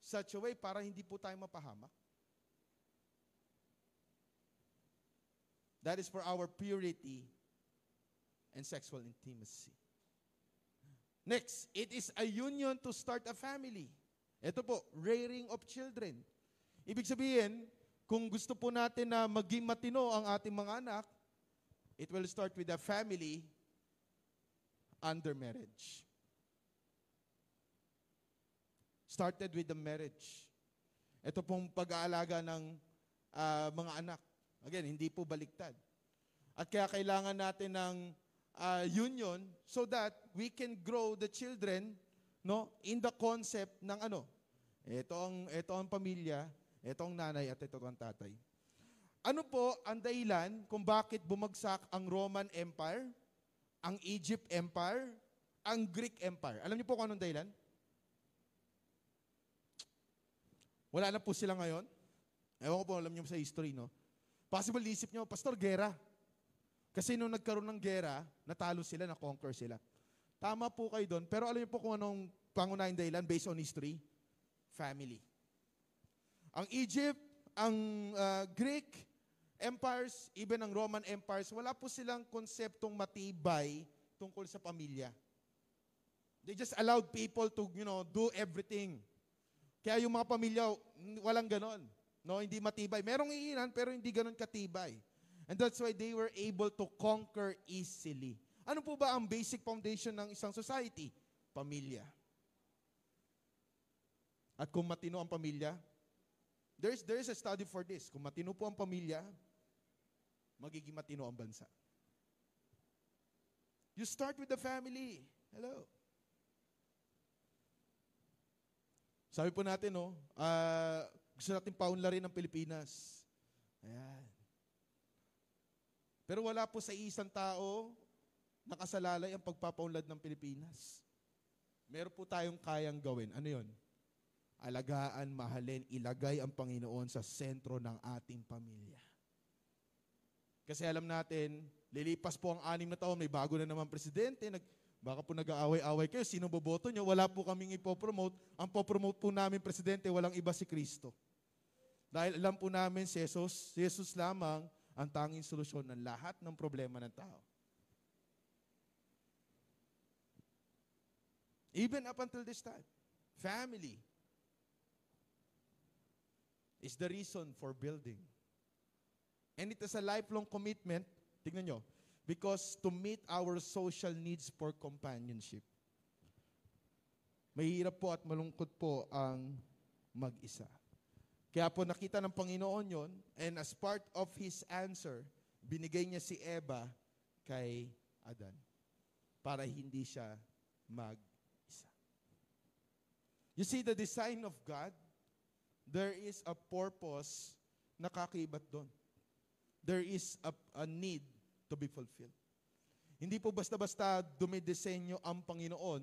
such a way para hindi po tayo mapahamak. That is for our purity and sexual intimacy. Next, it is a union to start a family. Ito po, rearing of children. Ibig sabihin, kung gusto po natin na maging matino ang ating mga anak, it will start with a family under marriage. Started with the marriage. Ito pong pag-aalaga ng ah, mga anak. Again, hindi po baliktad. At kaya kailangan natin ng ah, union so that we can grow the children no in the concept ng ano. Ito ang ito ang pamilya, ito ang nanay at ito ang tatay. Ano po ang dahilan kung bakit bumagsak ang Roman Empire, ang Egypt Empire, ang Greek Empire? Alam niyo po kung anong dahilan? Wala na po sila ngayon. Ewan ko po, alam niyo sa history, no? Possible isip niyo, Pastor, gera. Kasi nung nagkaroon ng gera, natalo sila, na-conquer sila. Tama po kayo doon. Pero alam niyo po kung anong pangunahing dahilan based on history? Family. Ang Egypt, ang uh, Greek empires, even ang Roman empires, wala po silang konseptong matibay tungkol sa pamilya. They just allowed people to, you know, do everything. Kaya yung mga pamilya, walang ganon. No, hindi matibay. Merong iinan, pero hindi ganon katibay. And that's why they were able to conquer easily. Ano po ba ang basic foundation ng isang society? Pamilya. At kung matino ang pamilya, there's, there is a study for this. Kung matino po ang pamilya, magiging matino ang bansa. You start with the family. Hello. Sabi po natin, no, ah, gusto natin paunlarin ang Pilipinas. Ayan. Pero wala po sa isang tao nakasalalay ang pagpapaunlad ng Pilipinas. Meron po tayong kayang gawin. Ano yon? Alagaan, mahalin, ilagay ang Panginoon sa sentro ng ating pamilya. Kasi alam natin, lilipas po ang anim na taon, may bago na naman presidente, nag, baka po nag-aaway-away kayo, sino boboto nyo? Wala po kaming ipopromote. Ang popromote po namin presidente, walang iba si Kristo. Dahil alam po namin si Jesus, si Jesus lamang ang tanging solusyon ng lahat ng problema ng tao. Even up until this time, family is the reason for building. And it is a lifelong commitment, tignan nyo, because to meet our social needs for companionship. Mahirap po at malungkot po ang mag-isa. Kaya po nakita ng Panginoon yon and as part of His answer, binigay niya si Eva kay Adan para hindi siya mag-isa. You see the design of God, there is a purpose na kakibat doon. There is a, a need to be fulfilled. Hindi po basta-basta dumidesenyo ang Panginoon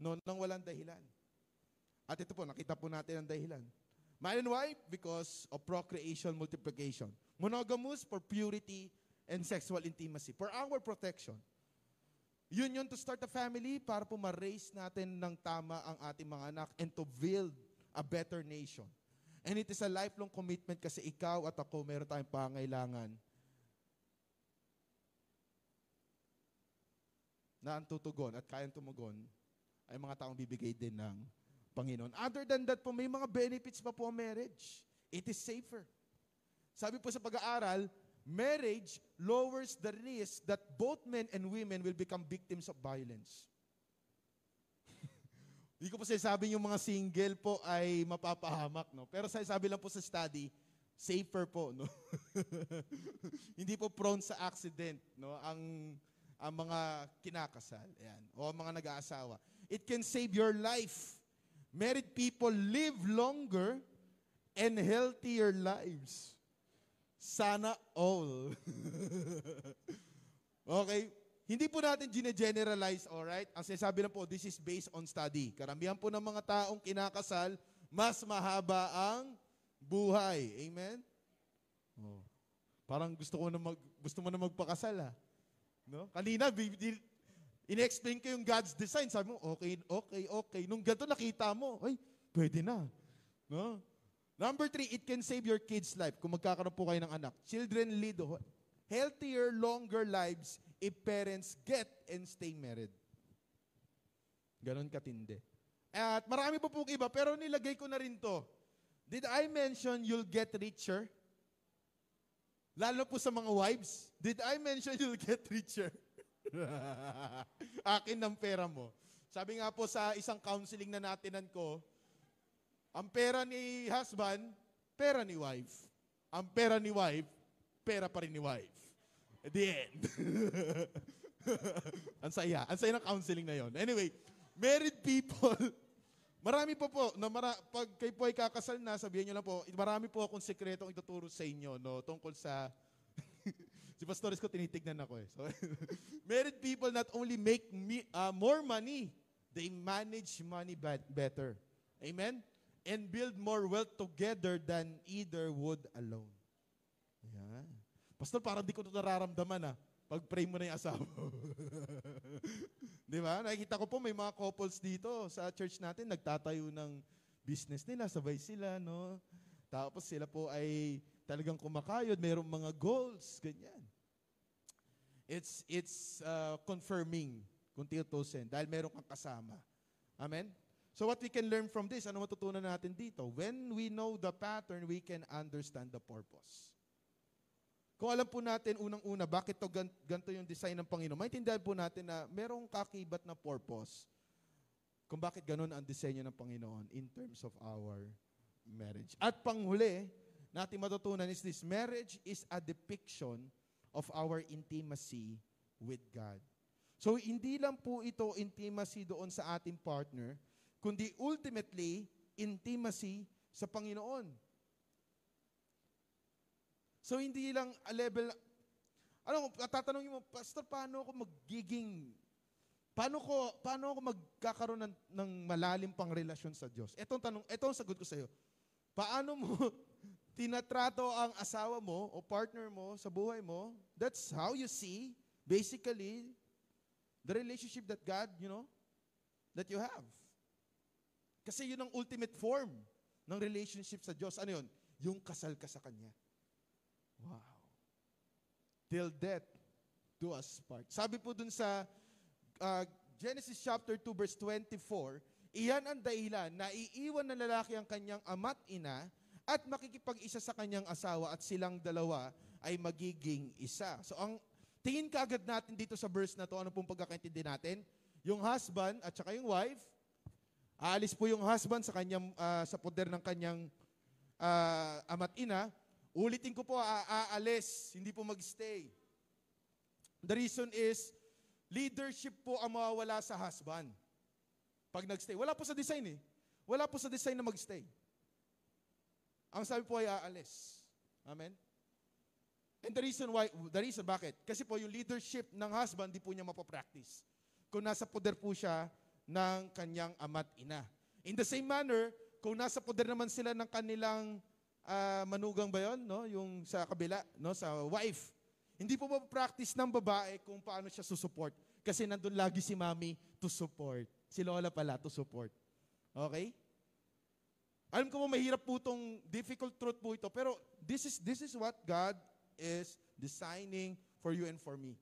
no, nang walang dahilan. At ito po, nakita po natin ang dahilan. Man and wife, because of procreation, multiplication. Monogamous for purity and sexual intimacy. For our protection. Yun yun to start a family para po ma-raise natin ng tama ang ating mga anak and to build a better nation. And it is a lifelong commitment kasi ikaw at ako meron tayong pangailangan na ang tutugon at kayang tumugon ay mga taong bibigay din ng Panginoon. Other than that po, may mga benefits pa po ang marriage. It is safer. Sabi po sa pag-aaral, marriage lowers the risk that both men and women will become victims of violence. [LAUGHS] Hindi ko po sinasabi yung mga single po ay mapapahamak, no? Pero sabi lang po sa study, safer po, no? [LAUGHS] Hindi po prone sa accident, no? Ang ang mga kinakasal, ayan, o ang mga nag-aasawa. It can save your life. Married people live longer and healthier lives. Sana all. [LAUGHS] okay? Hindi po natin gine-generalize, alright? Ang sinasabi lang po, this is based on study. Karamihan po ng mga taong kinakasal, mas mahaba ang buhay. Amen? Oh. Parang gusto ko na mag, gusto mo na magpakasal ah. No? Kanina, in-explain ko yung God's design. Sabi mo, okay, okay, okay. Nung ganito nakita mo, ay, pwede na. No? Number three, it can save your kid's life kung magkakaroon po kayo ng anak. Children lead healthier, longer lives if parents get and stay married. Ganon katindi. At marami pa po iba, pero nilagay ko na rin to. Did I mention you'll get richer? Lalo po sa mga wives. Did I mention you'll get richer? [LAUGHS] Akin ng pera mo. Sabi nga po sa isang counseling na natinan ko, ang pera ni husband, pera ni wife. Ang pera ni wife, pera pa rin ni wife. At the end. [LAUGHS] ang saya. Ang saya ng counseling na yon. Anyway, married people, [LAUGHS] Marami po po, na mara, pag kayo po ay kakasal na, sabihin nyo lang po, marami po akong sekretong ituturo sa inyo, no, tungkol sa, si Pastores ko tinitignan ako eh. So, [LAUGHS] married people not only make me, uh, more money, they manage money better. Amen? And build more wealth together than either would alone. Ayan. Pastor, parang di ko ito nararamdaman ah. Pag-pray mo na yung asawa. [LAUGHS] Di ba? Nakikita ko po may mga couples dito sa church natin, nagtatayo ng business nila, sabay sila, no? Tapos sila po ay talagang kumakayod, mayroong mga goals, ganyan. It's, it's uh, confirming kung tinutusin dahil meron kang kasama. Amen? So what we can learn from this, ano matutunan natin dito? When we know the pattern, we can understand the purpose. Kung alam po natin unang-una, bakit to ganito yung design ng Panginoon, maintindihan po natin na merong kakibat na purpose kung bakit ganun ang disenyo ng Panginoon in terms of our marriage. At panghuli, natin matutunan is this, marriage is a depiction of our intimacy with God. So, hindi lang po ito intimacy doon sa ating partner, kundi ultimately, intimacy sa Panginoon. So hindi lang a level, ano, tatanungin mo, Pastor, paano ako magiging, paano ko, paano ako magkakaroon ng, ng malalim pang relasyon sa Diyos? Etong tanong, etong sagot ko sa iyo. Paano mo [LAUGHS] tinatrato ang asawa mo o partner mo sa buhay mo? That's how you see, basically, the relationship that God, you know, that you have. Kasi yun ang ultimate form ng relationship sa Diyos. Ano yun? Yung kasal ka sa Kanya. Wow. Till death do us part. Sabi po dun sa uh, Genesis chapter 2 verse 24, iyan ang dahilan na iiwan ng lalaki ang kanyang ama't ina at makikipag-isa sa kanyang asawa at silang dalawa ay magiging isa. So ang tingin kaagad natin dito sa verse na to, ano pong pagkakaintindi natin? Yung husband at saka yung wife, aalis po yung husband sa kanyang uh, sa poder ng kanyang uh, ama't ina Ulitin ko po, aalis, hindi po magstay. The reason is, leadership po ang mawawala sa husband. Pag nagstay. Wala po sa design eh. Wala po sa design na magstay. Ang sabi po ay aalis. Amen? And the reason why, the reason bakit? Kasi po yung leadership ng husband, di po niya mapapractice. Kung nasa poder po siya ng kanyang ama't ina. In the same manner, kung nasa poder naman sila ng kanilang ah, manugang ba yun, no? yung sa kabila, no? sa wife, hindi po mapapractice ng babae kung paano siya susupport. Kasi nandun lagi si mami to support. Si lola pala to support. Okay? Alam ko po mahirap po itong difficult truth po ito, pero this is this is what God is designing for you and for me.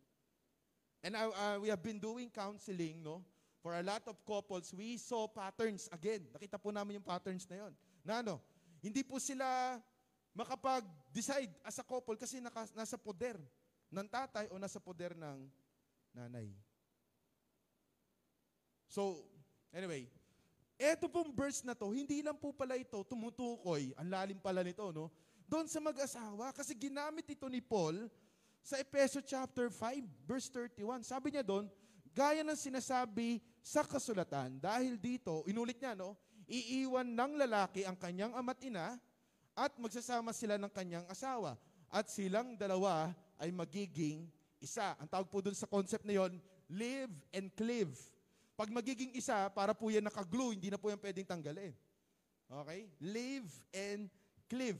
And I- uh, we have been doing counseling, no? For a lot of couples, we saw patterns again. Nakita po namin yung patterns na yon. Na ano, hindi po sila makapag-decide as a couple kasi naka, nasa poder ng tatay o nasa poder ng nanay. So, anyway, eto pong verse na to, hindi lang po pala ito tumutukoy, ang lalim pala nito, no? Doon sa mag-asawa, kasi ginamit ito ni Paul sa Efeso chapter 5, verse 31. Sabi niya doon, gaya ng sinasabi sa kasulatan, dahil dito, inulit niya, no? Iiwan ng lalaki ang kanyang ama't ina at magsasama sila ng kanyang asawa. At silang dalawa ay magiging isa. Ang tawag po doon sa concept na yon, live and cleave. Pag magiging isa, para po yan nakaglue, hindi na po yan pwedeng tanggalin. Okay? Live and cleave.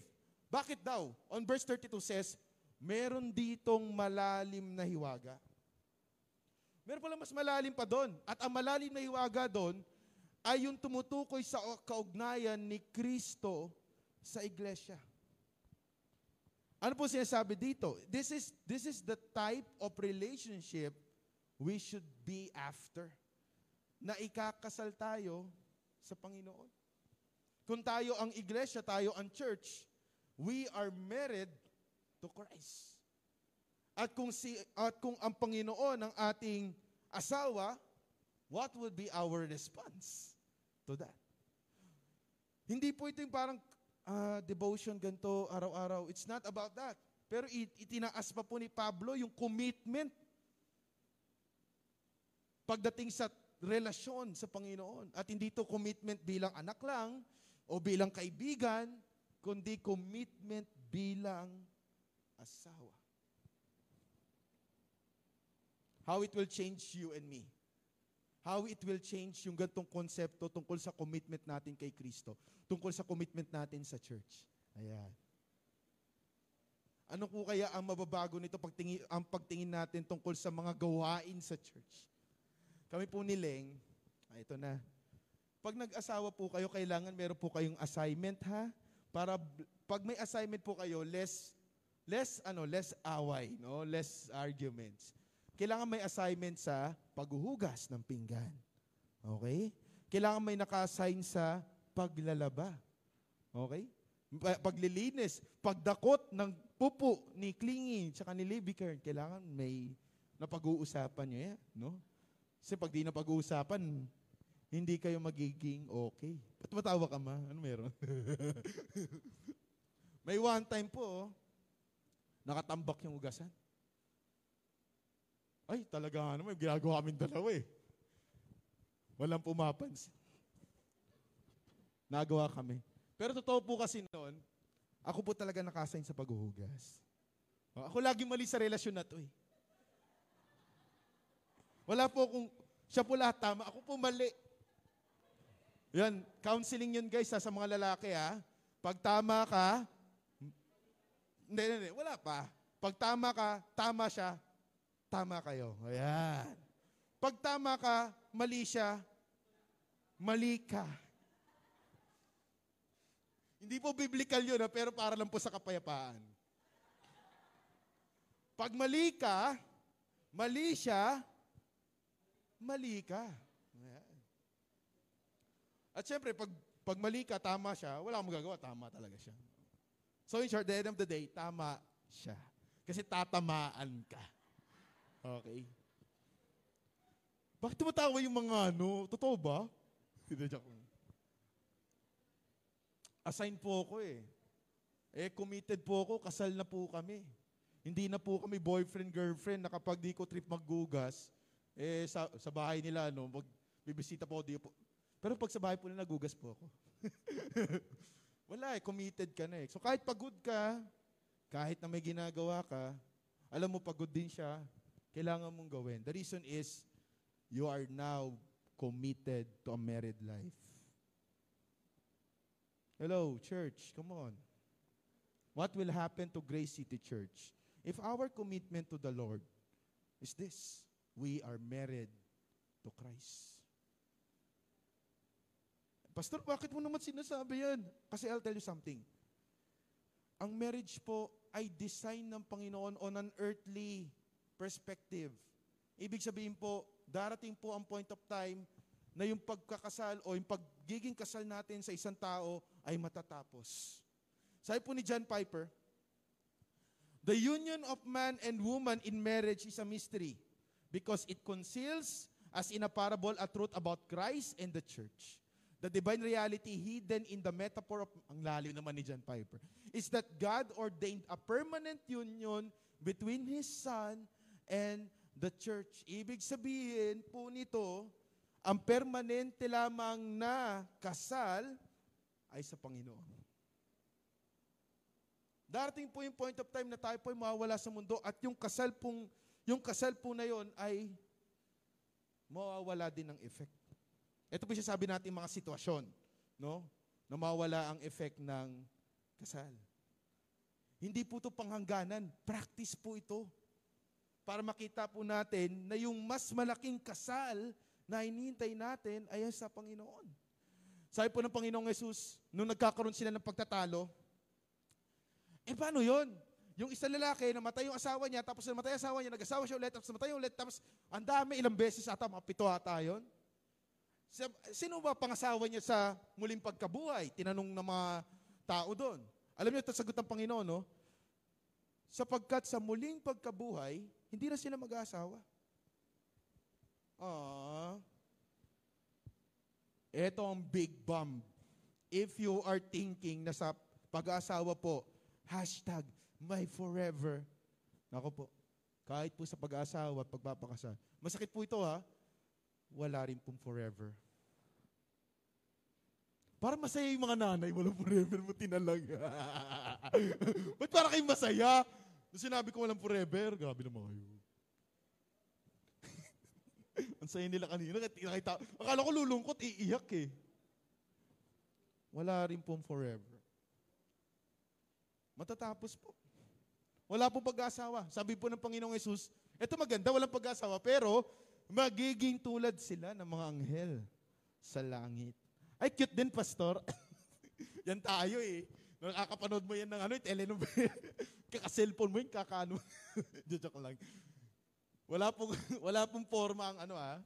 Bakit daw? On verse 32 says, meron ditong malalim na hiwaga. Meron pala mas malalim pa doon. At ang malalim na hiwaga doon ay yung tumutukoy sa kaugnayan ni Kristo sa iglesia. Ano po sinasabi dito? This is, this is the type of relationship we should be after. Na ikakasal tayo sa Panginoon. Kung tayo ang iglesia, tayo ang church, we are married to Christ. At kung si at kung ang Panginoon ang ating asawa, what would be our response to that? Hindi po ito yung parang ah, devotion ganito araw-araw. It's not about that. Pero it- itinaas pa po ni Pablo yung commitment pagdating sa relasyon sa Panginoon. At hindi to commitment bilang anak lang o bilang kaibigan, kundi commitment bilang asawa. How it will change you and me. How it will change yung gantong konsepto tungkol sa commitment natin kay Kristo. Tungkol sa commitment natin sa church. Ayan. Ano po kaya ang mababago nito pagtingin, ang pagtingin natin tungkol sa mga gawain sa church? Kami po ni Leng, ah, ito na. Pag nag-asawa po kayo, kailangan meron po kayong assignment ha? Para pag may assignment po kayo, less less ano, less away, no? Less arguments. Kailangan may assignment sa paghuhugas ng pinggan. Okay? Kailangan may naka-assign sa paglalaba. Okay? Pa- Paglilinis, pagdakot ng pupo ni Clingy tsaka ni Libby kailangan may napag-uusapan nyo yan, no? Kasi pag di na pag-uusapan, hindi kayo magiging okay. Ba't matawa ka ma? Ano meron? [LAUGHS] may one time po, oh, nakatambak yung ugasan. Ay, talaga nga naman, ginagawa kami dalawa eh. Walang pumapansin. Nagawa kami. Pero totoo po kasi noon, ako po talaga nakasign sa paghuhugas. Ako lagi mali sa relasyon na to eh. Wala po kung siya po lahat tama, ako po mali. Yan, counseling yun guys ha, sa mga lalaki ha. Pag tama ka, hindi, hindi, wala pa. Pag tama ka, tama siya, tama kayo. Ayan. Pag tama ka, mali siya, mali ka. Hindi po biblical yun, ha, pero para lang po sa kapayapaan. Pag mali ka, mali siya, mali ka. At syempre, pag, pag mali ka, tama siya, wala kang magagawa, tama talaga siya. So in short, the end of the day, tama siya. Kasi tatamaan ka. Okay? Bakit tumatawa yung mga ano? Totoo ba? [LAUGHS] Hindi, joke. Assign po ako eh. Eh, committed po ako, kasal na po kami. Hindi na po kami boyfriend, girlfriend, na kapag di ko trip maggugas, eh, sa, sa bahay nila, ano, mag, bibisita po, di po. Pero pag sa bahay po nila, nagugas po ako. [LAUGHS] Wala eh, committed ka na eh. So kahit pagod ka, kahit na may ginagawa ka, alam mo pagod din siya, kailangan mong gawin. The reason is, you are now committed to a married life. Hello, church, come on. What will happen to Grace City Church if our commitment to the Lord is this? We are married to Christ. Pastor, bakit mo naman sinasabi yan? Kasi I'll tell you something. Ang marriage po ay design ng Panginoon on an earthly perspective. Ibig sabihin po, darating po ang point of time na yung pagkakasal o yung pagiging kasal natin sa isang tao ay matatapos. Sabi po ni John Piper, The union of man and woman in marriage is a mystery because it conceals, as in a parable, a truth about Christ and the church. The divine reality hidden in the metaphor of, ang lalim naman ni John Piper, is that God ordained a permanent union between His Son and the church. Ibig sabihin po nito, ang permanente lamang na kasal ay sa Panginoon. Darating po yung point of time na tayo po ay mawawala sa mundo at yung kasal pong, yung kasal po na yon ay mawawala din ng effect. Ito po siya sabi natin mga sitwasyon, no? Na mawala ang effect ng kasal. Hindi po ito panghangganan. Practice po ito. Para makita po natin na yung mas malaking kasal na hinihintay natin ay sa Panginoon. Sabi po ng Panginoong Yesus, nung nagkakaroon sila ng pagtatalo, eh paano yon? Yung isang lalaki, namatay yung asawa niya, tapos namatay asawa niya, nag-asawa siya ulit, tapos namatay ulit, tapos ang dami, ilang beses ata, mga pito ata yun. Sino ba pangasawa niya sa muling pagkabuhay? Tinanong ng mga tao doon. Alam niyo, ito sagot ng Panginoon, no? Sapagkat sa muling pagkabuhay, hindi na sila mag-aasawa. Ah. Ito ang big bomb. If you are thinking na sa pag-aasawa po, hashtag my forever. Nako po, kahit po sa pag-aasawa at pagpapakasal. Masakit po ito ha wala rin pong forever. Para masaya yung mga nanay, walang forever mo tinalag. [LAUGHS] Ba't para kayong masaya? Sinabi ko walang forever, grabe naman kayo. [LAUGHS] Ang saya nila kanina. Nakita, akala ko lulungkot, iiyak eh. Wala rin pong forever. Matatapos po. Wala pong pag-asawa. Sabi po ng Panginoong Yesus, ito maganda, walang pag-asawa, pero magiging tulad sila ng mga anghel sa langit. Ay, cute din, Pastor. [LAUGHS] yan tayo eh. Nakakapanood mo yan ng ano, telenovela. [LAUGHS] Kaka-cellphone mo yun, kakaano. [LAUGHS] Joke lang. Wala pong, wala pong forma ang ano ah.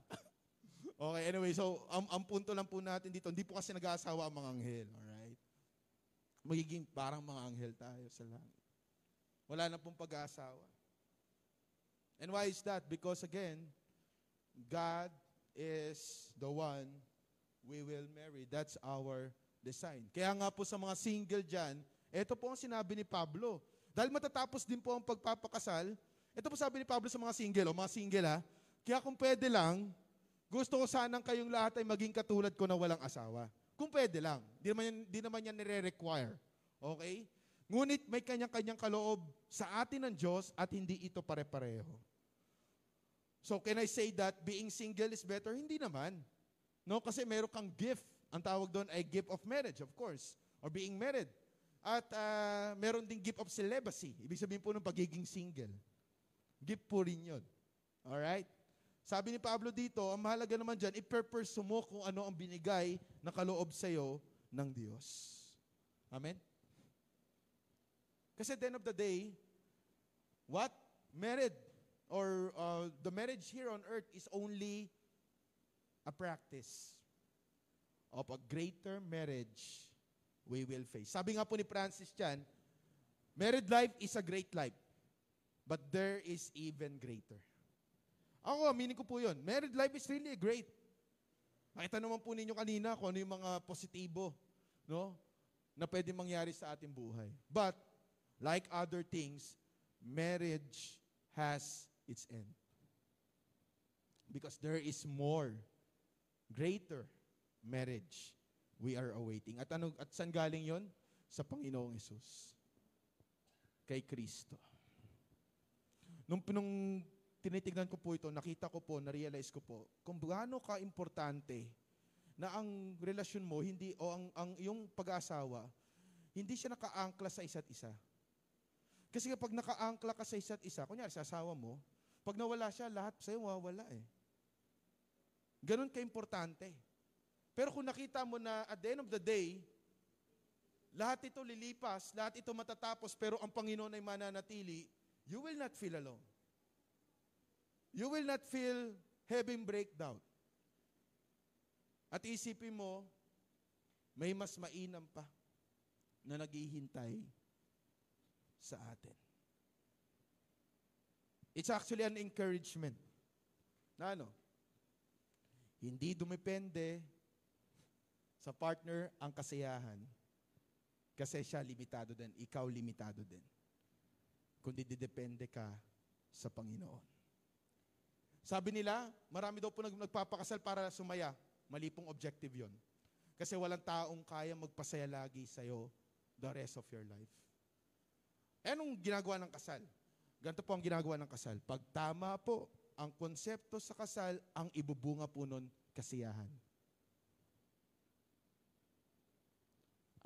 okay, anyway, so ang, ang punto lang po natin dito, hindi po kasi nag-aasawa ang mga anghel. Alright? Magiging parang mga anghel tayo sa langit. Wala na pong pag-aasawa. And why is that? Because again, God is the one we will marry. That's our design. Kaya nga po sa mga single dyan, ito po ang sinabi ni Pablo. Dahil matatapos din po ang pagpapakasal, ito po sabi ni Pablo sa mga single, o mga single ha, kaya kung pwede lang, gusto ko sanang kayong lahat ay maging katulad ko na walang asawa. Kung pwede lang. Di naman yan, di naman yan nire-require. Okay? Ngunit may kanyang-kanyang kaloob sa atin ng Diyos at hindi ito pare-pareho. So can I say that being single is better? Hindi naman. No, kasi meron kang gift. Ang tawag doon ay gift of marriage, of course. Or being married. At uh, meron ding gift of celibacy. Ibig sabihin po ng pagiging single. Gift po rin yun. Alright? Sabi ni Pablo dito, ang mahalaga naman dyan, iperpursue mo kung ano ang binigay na kaloob sa'yo ng Diyos. Amen? Kasi at the end of the day, what? Married or uh, the marriage here on earth is only a practice of a greater marriage we will face. Sabi nga po ni Francis Chan, married life is a great life, but there is even greater. Ako, aminin ko po yun. Married life is really great. Nakita naman po ninyo kanina kung ano yung mga positibo no, na pwede mangyari sa ating buhay. But, like other things, marriage has its end. Because there is more, greater marriage we are awaiting. At ano at saan galing 'yon? Sa Panginoong Hesus. kay Kristo. Nung, nung tinitignan ko po ito, nakita ko po, na-realize ko po, kung gaano ka-importante na ang relasyon mo, hindi, o ang, ang yung pag-aasawa, hindi siya nakaangkla sa isa't isa. Kasi kapag nakaangkla ka sa isa't isa, kunyari sa asawa mo, pag nawala siya, lahat sa'yo mawawala eh. Ganon ka-importante. Pero kung nakita mo na at the end of the day, lahat ito lilipas, lahat ito matatapos, pero ang Panginoon ay mananatili, you will not feel alone. You will not feel having breakdown. At isipin mo, may mas mainam pa na naghihintay sa atin. It's actually an encouragement. Na ano? Hindi dumepende sa partner ang kasiyahan kasi siya limitado din, ikaw limitado din. Kundi didepende ka sa Panginoon. Sabi nila, marami daw po nag- nagpapakasal para sumaya. Mali pong objective yon. Kasi walang taong kaya magpasaya lagi sa'yo the rest of your life. Eh, anong ginagawa ng kasal? Ganito po ang ginagawa ng kasal. Pag tama po ang konsepto sa kasal, ang ibubunga po nun kasiyahan.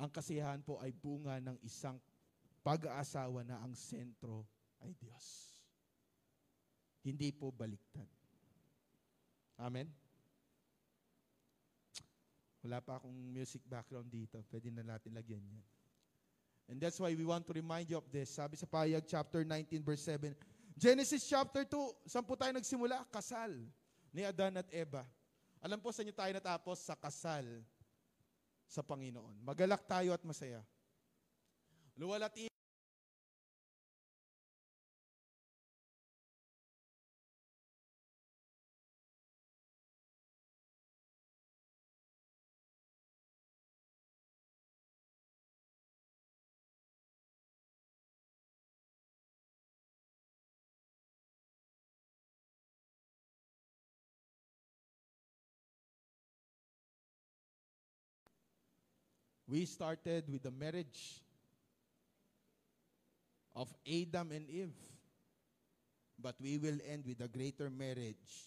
Ang kasiyahan po ay bunga ng isang pag-aasawa na ang sentro ay Diyos. Hindi po baliktad. Amen? Wala pa akong music background dito. Pwede na natin lagyan yan. And that's why we want to remind you of this. Sabi sa Payag chapter 19 verse 7, Genesis chapter 2, saan po tayo nagsimula? Kasal ni Adan at Eva. Alam po sa inyo tayo natapos sa kasal sa Panginoon. Magalak tayo at masaya. Luwalat We started with the marriage of Adam and Eve. But we will end with a greater marriage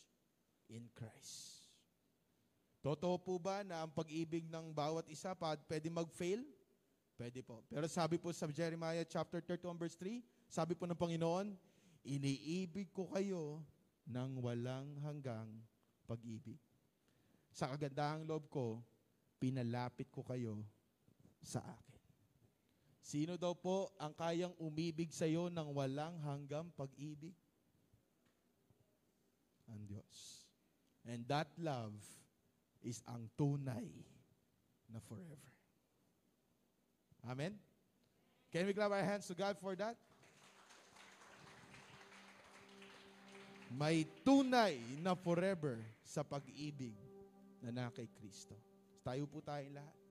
in Christ. Totoo po ba na ang pag-ibig ng bawat isa pa pwede mag-fail? Pwede po. Pero sabi po sa Jeremiah chapter 31 verse 3, sabi po ng Panginoon, iniibig ko kayo ng walang hanggang pag-ibig. Sa kagandahang loob ko, pinalapit ko kayo sa akin. Sino daw po ang kayang umibig sa iyo ng walang hanggang pag-ibig? Ang Diyos. And that love is ang tunay na forever. Amen? Can we clap our hands to God for that? May tunay na forever sa pag-ibig na na kay Kristo. Tayo po tayong lahat.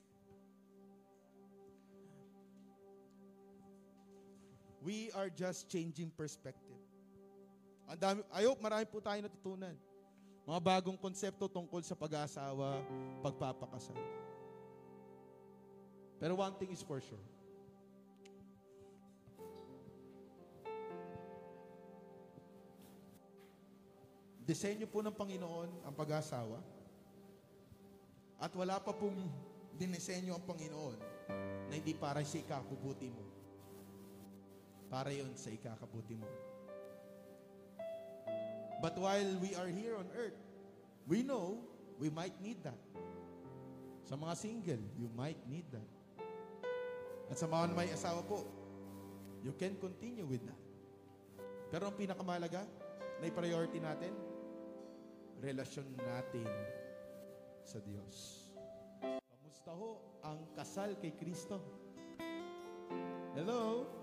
We are just changing perspective. Ang dami, I hope marami po tayo natutunan. Mga bagong konsepto tungkol sa pag-aasawa, pagpapakasal. Pero one thing is for sure. Disenyo po ng Panginoon ang pag-aasawa. At wala pa pong dinisenyo ang Panginoon na hindi para sa ikabubuti mo. Para yon sa ikakabuti mo. But while we are here on earth, we know we might need that. Sa mga single, you might need that. At sa mga may asawa po, you can continue with that. Pero ang pinakamalaga na priority natin, relasyon natin sa Diyos. Kamusta ho ang kasal kay Kristo? Hello?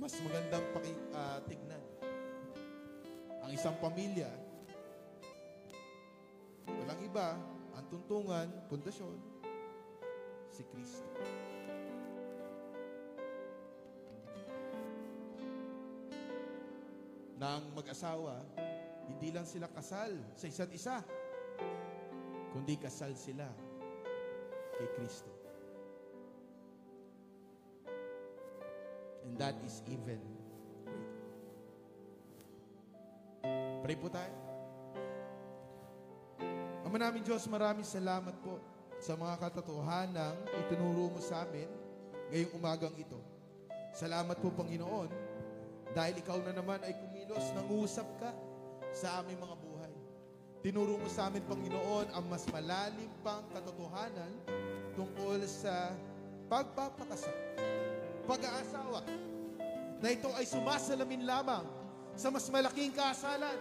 Mas magandang paki, tignan. Ang isang pamilya, walang iba, ang tuntungan, pundasyon, si Kristo. Na ang mag-asawa, hindi lang sila kasal sa isa't isa, kundi kasal sila kay Kristo. That is even greater. Pray po tayo. Ama namin Diyos, maraming salamat po sa mga katotohanang itinuro mo sa amin ngayong umagang ito. Salamat po, Panginoon, dahil ikaw na naman ay kumilos, nangusap ka sa aming mga buhay. Tinuro mo sa amin, Panginoon, ang mas malalim pang katotohanan tungkol sa pagpapakasal, pag-aasawa, na ito ay sumasalamin lamang sa mas malaking kasalan,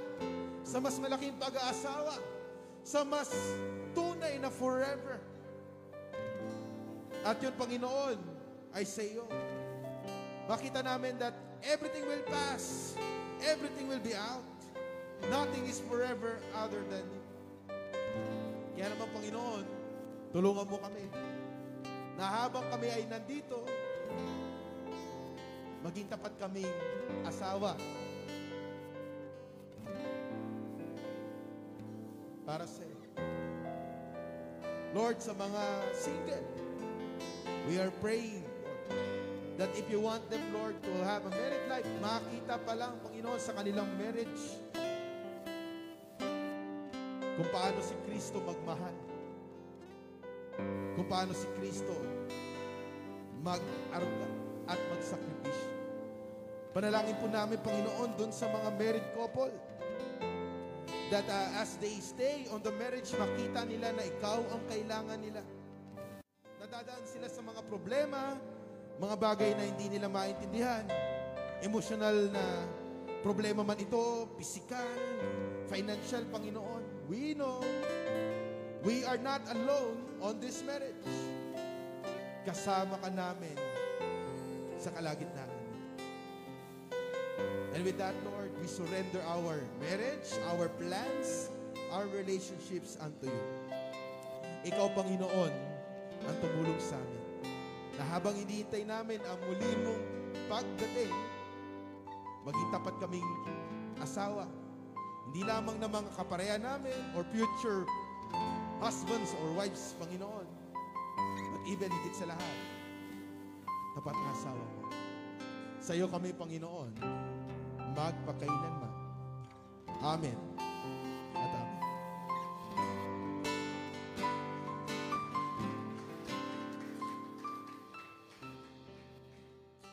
sa mas malaking pag-aasawa, sa mas tunay na forever. At yun, Panginoon, ay sa iyo. Makita namin that everything will pass. Everything will be out. Nothing is forever other than you. Kaya naman, Panginoon, tulungan mo kami na habang kami ay nandito, maging tapat kaming asawa para sa. Lord, sa mga single, we are praying, that if you want them, Lord, to have a married life, makita pa lang, Panginoon, sa kanilang marriage, kung paano si Kristo magmahal. Kung paano si Kristo mag-aruga at magsakripisyo. Panalangin po namin, Panginoon, dun sa mga married couple, that uh, as they stay on the marriage, makita nila na ikaw ang kailangan nila. Nadadaan sila sa mga problema, mga bagay na hindi nila maintindihan. Emotional na problema man ito, physical, financial, Panginoon. We know we are not alone on this marriage. Kasama ka namin sa kalagitnaan. And with that, Lord, we surrender our marriage, our plans, our relationships unto you. Ikaw, Panginoon, ang tumulong sa amin. Na habang hinihintay namin ang muli mong pagdating, maging tapat kaming asawa. Hindi lamang na mga kapareha namin or future husbands or wives, Panginoon. But even higit sa lahat, tapat na asawa mo. Sa iyo kami, Panginoon, magpakailanman. Amen.